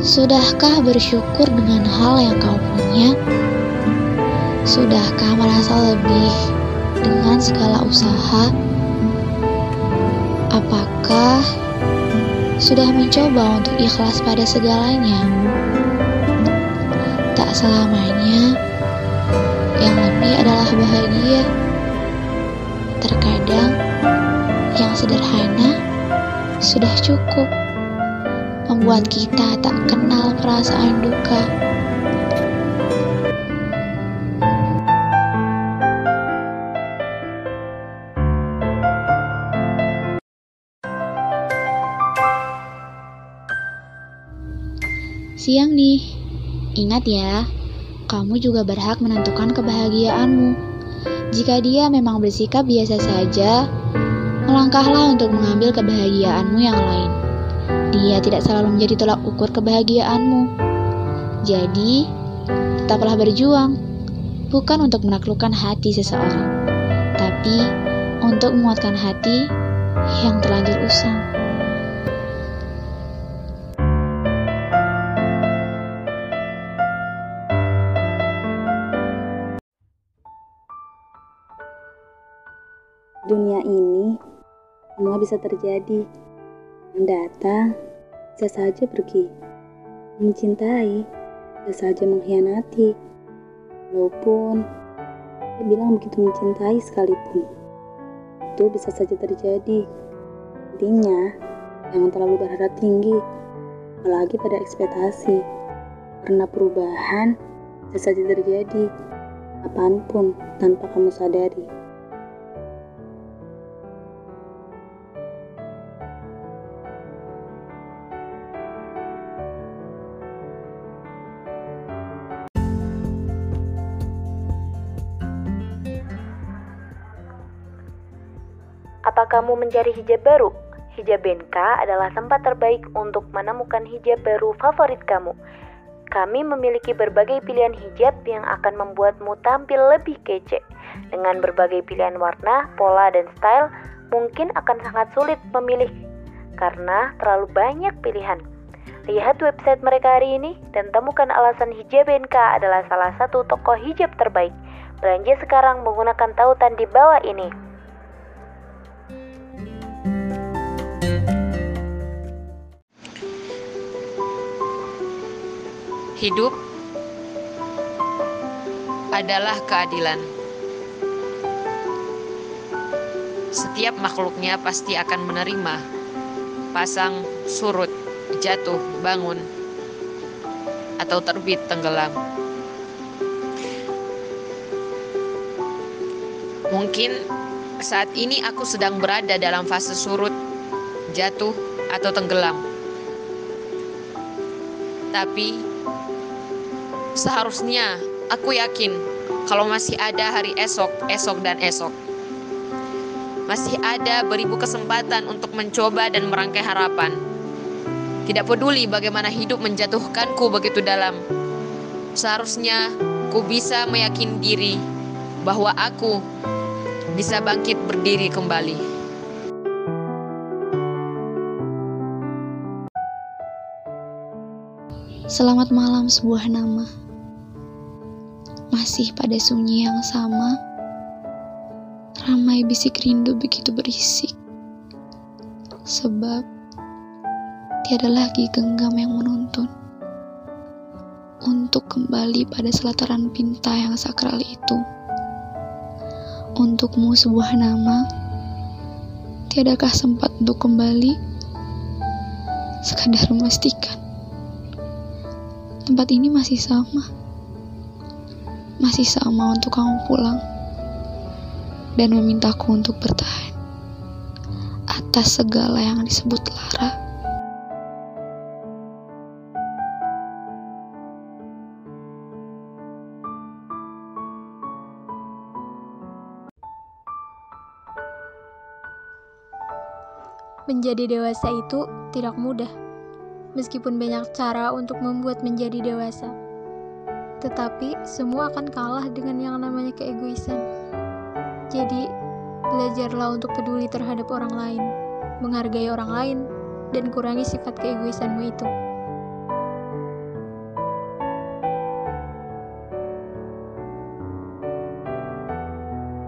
Sudahkah bersyukur dengan hal yang kau punya? Sudahkah merasa lebih dengan segala usaha? Apakah sudah mencoba untuk ikhlas pada segalanya? Tak selamanya yang lebih adalah bahagia. Terkadang yang sederhana sudah cukup membuat kita tak kenal perasaan duka. Siang nih, ingat ya, kamu juga berhak menentukan kebahagiaanmu. Jika dia memang bersikap biasa saja, melangkahlah untuk mengambil kebahagiaanmu yang lain. Dia tidak selalu menjadi tolak ukur kebahagiaanmu. Jadi, tetaplah berjuang, bukan untuk menaklukkan hati seseorang, tapi untuk menguatkan hati yang terlanjur usang. Dunia ini semua bisa terjadi. Yang datang bisa saja pergi. Mencintai bisa saja mengkhianati. Walaupun dia bilang begitu mencintai sekalipun. Itu bisa saja terjadi. Intinya, jangan terlalu berharap tinggi, apalagi pada ekspektasi. Karena perubahan bisa saja terjadi, kapan pun tanpa kamu sadari. Apa kamu mencari hijab baru? Hijab BNK adalah tempat terbaik untuk menemukan hijab baru favorit kamu. Kami memiliki berbagai pilihan hijab yang akan membuatmu tampil lebih kece. Dengan berbagai pilihan warna, pola, dan style, mungkin akan sangat sulit memilih karena terlalu banyak pilihan. Lihat website mereka hari ini dan temukan alasan hijab BNK adalah salah satu toko hijab terbaik. Belanja sekarang menggunakan tautan di bawah ini. Hidup adalah keadilan. Setiap makhluknya pasti akan menerima pasang, surut, jatuh, bangun, atau terbit tenggelam. Mungkin saat ini aku sedang berada dalam fase surut, jatuh, atau tenggelam. Tapi seharusnya aku yakin kalau masih ada hari esok, esok, dan esok. Masih ada beribu kesempatan untuk mencoba dan merangkai harapan. Tidak peduli bagaimana hidup menjatuhkanku begitu dalam. Seharusnya ku bisa meyakini diri bahwa aku bisa bangkit berdiri kembali. Selamat malam sebuah nama. Masih pada sunyi yang sama, ramai bisik rindu begitu berisik. Sebab tiada lagi genggam yang menuntun untuk kembali pada selataran pinta yang sakral itu. Untukmu sebuah nama, tiadakah sempat untuk kembali? Sekadar memastikan tempat ini masih sama. Masih sama untuk kamu pulang dan memintaku untuk bertahan atas segala yang disebut lara. Menjadi dewasa itu tidak mudah, meskipun banyak cara untuk membuat menjadi dewasa. Tetapi semua akan kalah dengan yang namanya keegoisan. Jadi, belajarlah untuk peduli terhadap orang lain, menghargai orang lain, dan kurangi sifat keegoisanmu itu.